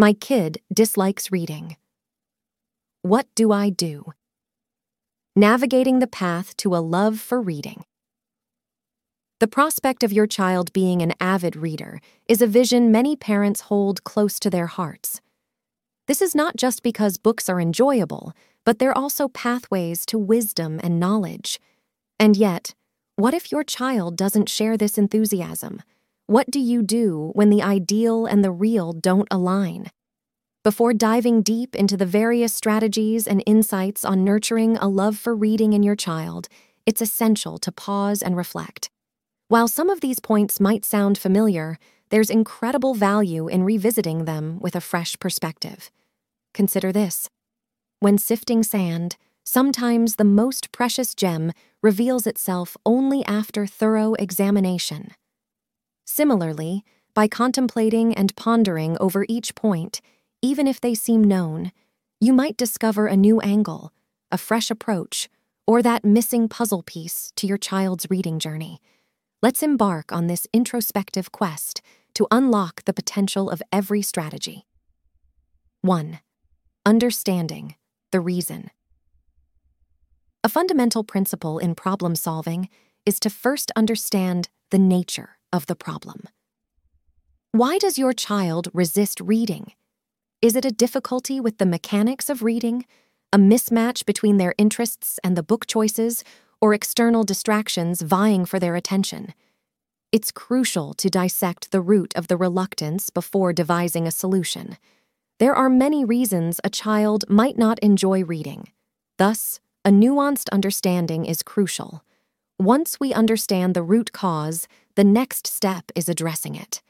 My kid dislikes reading. What do I do? Navigating the path to a love for reading. The prospect of your child being an avid reader is a vision many parents hold close to their hearts. This is not just because books are enjoyable, but they're also pathways to wisdom and knowledge. And yet, what if your child doesn't share this enthusiasm? What do you do when the ideal and the real don't align? Before diving deep into the various strategies and insights on nurturing a love for reading in your child, it's essential to pause and reflect. While some of these points might sound familiar, there's incredible value in revisiting them with a fresh perspective. Consider this when sifting sand, sometimes the most precious gem reveals itself only after thorough examination. Similarly, by contemplating and pondering over each point, even if they seem known, you might discover a new angle, a fresh approach, or that missing puzzle piece to your child's reading journey. Let's embark on this introspective quest to unlock the potential of every strategy. 1. Understanding the reason. A fundamental principle in problem solving is to first understand the nature of the problem. Why does your child resist reading? Is it a difficulty with the mechanics of reading, a mismatch between their interests and the book choices, or external distractions vying for their attention. It's crucial to dissect the root of the reluctance before devising a solution. There are many reasons a child might not enjoy reading. Thus, a nuanced understanding is crucial. Once we understand the root cause, the next step is addressing it.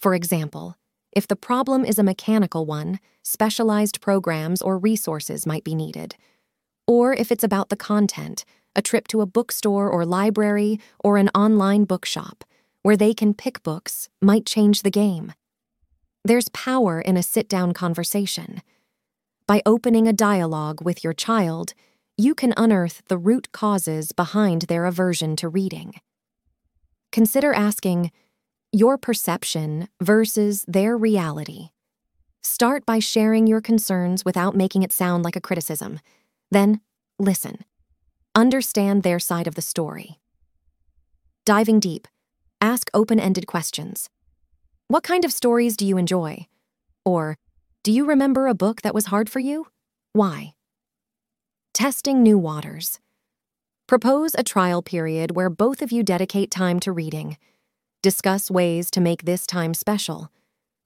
For example, if the problem is a mechanical one, specialized programs or resources might be needed. Or if it's about the content, a trip to a bookstore or library, or an online bookshop, where they can pick books, might change the game. There's power in a sit down conversation. By opening a dialogue with your child, you can unearth the root causes behind their aversion to reading. Consider asking, your perception versus their reality. Start by sharing your concerns without making it sound like a criticism. Then, listen. Understand their side of the story. Diving deep, ask open ended questions. What kind of stories do you enjoy? Or, do you remember a book that was hard for you? Why? Testing new waters. Propose a trial period where both of you dedicate time to reading. Discuss ways to make this time special.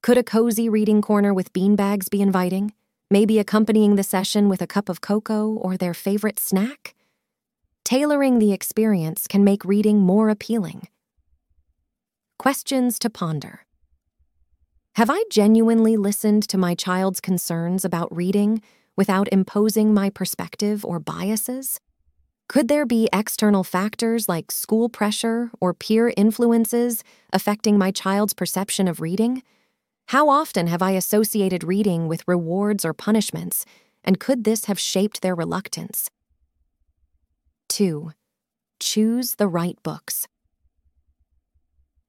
Could a cozy reading corner with beanbags be inviting? Maybe accompanying the session with a cup of cocoa or their favorite snack? Tailoring the experience can make reading more appealing. Questions to ponder Have I genuinely listened to my child's concerns about reading without imposing my perspective or biases? Could there be external factors like school pressure or peer influences affecting my child's perception of reading? How often have I associated reading with rewards or punishments, and could this have shaped their reluctance? 2. Choose the right books.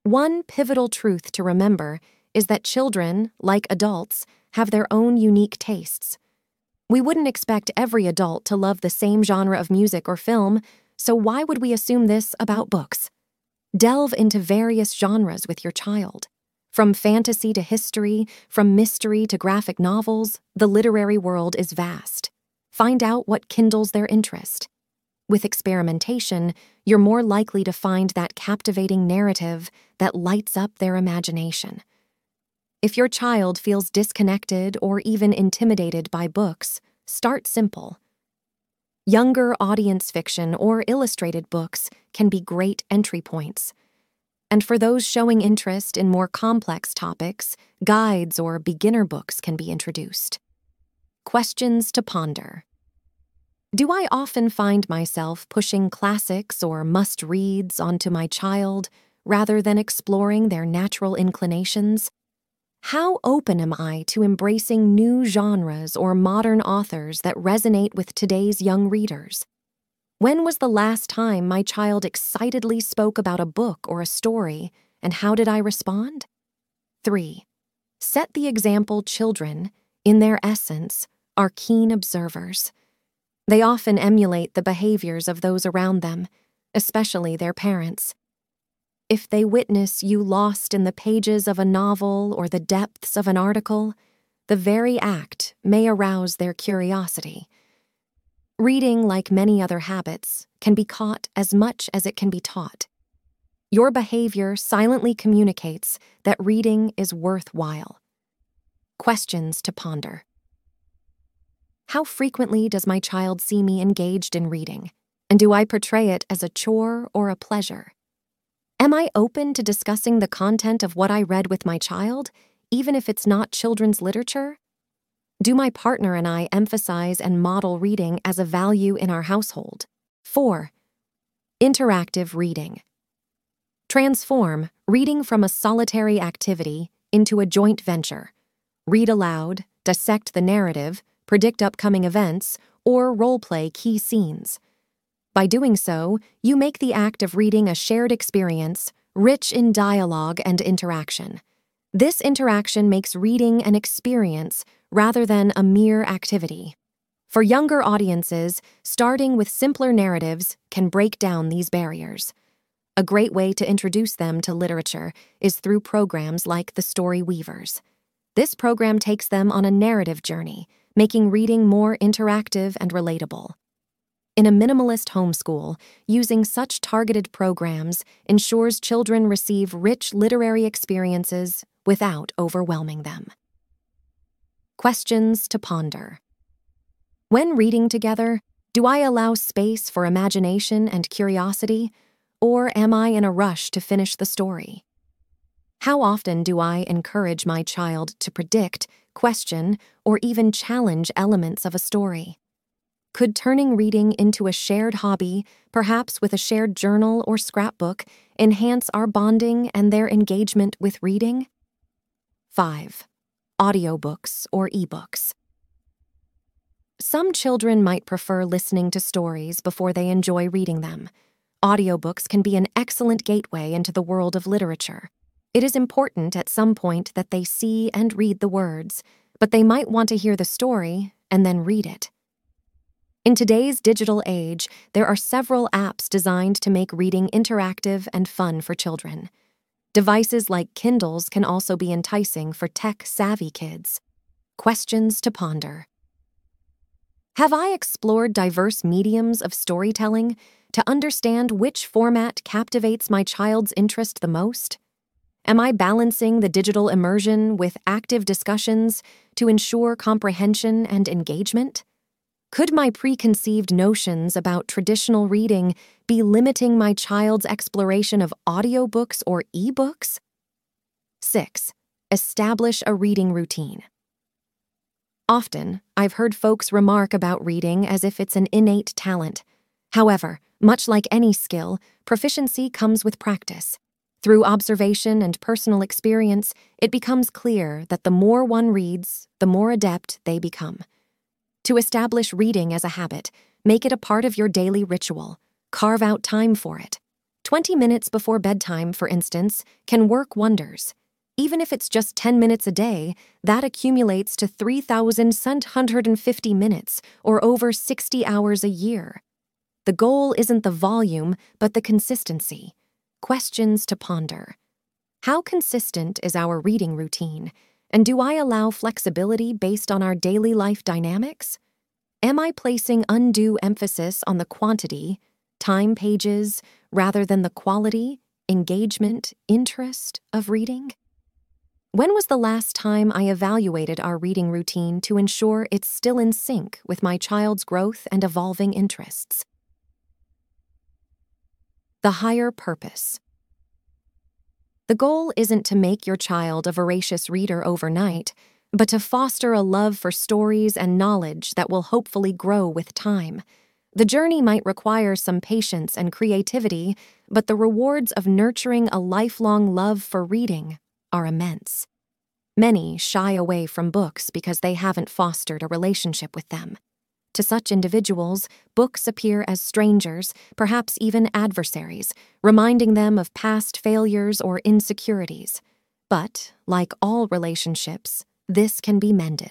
One pivotal truth to remember is that children, like adults, have their own unique tastes. We wouldn't expect every adult to love the same genre of music or film, so why would we assume this about books? Delve into various genres with your child. From fantasy to history, from mystery to graphic novels, the literary world is vast. Find out what kindles their interest. With experimentation, you're more likely to find that captivating narrative that lights up their imagination. If your child feels disconnected or even intimidated by books, start simple. Younger audience fiction or illustrated books can be great entry points. And for those showing interest in more complex topics, guides or beginner books can be introduced. Questions to ponder. Do I often find myself pushing classics or must reads onto my child rather than exploring their natural inclinations? How open am I to embracing new genres or modern authors that resonate with today's young readers? When was the last time my child excitedly spoke about a book or a story, and how did I respond? 3. Set the example children, in their essence, are keen observers. They often emulate the behaviors of those around them, especially their parents. If they witness you lost in the pages of a novel or the depths of an article, the very act may arouse their curiosity. Reading, like many other habits, can be caught as much as it can be taught. Your behavior silently communicates that reading is worthwhile. Questions to ponder. How frequently does my child see me engaged in reading? And do I portray it as a chore or a pleasure? Am I open to discussing the content of what I read with my child, even if it's not children's literature? Do my partner and I emphasize and model reading as a value in our household? 4. Interactive reading. Transform reading from a solitary activity into a joint venture. Read aloud, dissect the narrative, predict upcoming events, or role-play key scenes. By doing so, you make the act of reading a shared experience, rich in dialogue and interaction. This interaction makes reading an experience rather than a mere activity. For younger audiences, starting with simpler narratives can break down these barriers. A great way to introduce them to literature is through programs like The Story Weavers. This program takes them on a narrative journey making reading more interactive and relatable. In a minimalist homeschool, using such targeted programs ensures children receive rich literary experiences without overwhelming them. Questions to ponder. When reading together, do I allow space for imagination and curiosity, or am I in a rush to finish the story? How often do I encourage my child to predict, question, or even challenge elements of a story? Could turning reading into a shared hobby, perhaps with a shared journal or scrapbook, enhance our bonding and their engagement with reading? 5. Audiobooks or ebooks. Some children might prefer listening to stories before they enjoy reading them. Audiobooks can be an excellent gateway into the world of literature. It is important at some point that they see and read the words, but they might want to hear the story and then read it. In today's digital age, there are several apps designed to make reading interactive and fun for children. Devices like Kindles can also be enticing for tech savvy kids. Questions to ponder. Have I explored diverse mediums of storytelling to understand which format captivates my child's interest the most? Am I balancing the digital immersion with active discussions to ensure comprehension and engagement? Could my preconceived notions about traditional reading be limiting my child's exploration of audiobooks or ebooks? 6. Establish a reading routine. Often, I've heard folks remark about reading as if it's an innate talent. However, much like any skill, proficiency comes with practice. Through observation and personal experience, it becomes clear that the more one reads, the more adept they become. To establish reading as a habit, make it a part of your daily ritual. Carve out time for it. 20 minutes before bedtime, for instance, can work wonders. Even if it's just 10 minutes a day, that accumulates to 3,750 minutes, or over 60 hours a year. The goal isn't the volume, but the consistency. Questions to ponder. How consistent is our reading routine? And do I allow flexibility based on our daily life dynamics? Am I placing undue emphasis on the quantity, time pages, rather than the quality, engagement, interest of reading? When was the last time I evaluated our reading routine to ensure it's still in sync with my child's growth and evolving interests? The higher purpose. The goal isn't to make your child a voracious reader overnight, but to foster a love for stories and knowledge that will hopefully grow with time. The journey might require some patience and creativity, but the rewards of nurturing a lifelong love for reading are immense. Many shy away from books because they haven't fostered a relationship with them. To such individuals, books appear as strangers, perhaps even adversaries, reminding them of past failures or insecurities. But, like all relationships, this can be mended.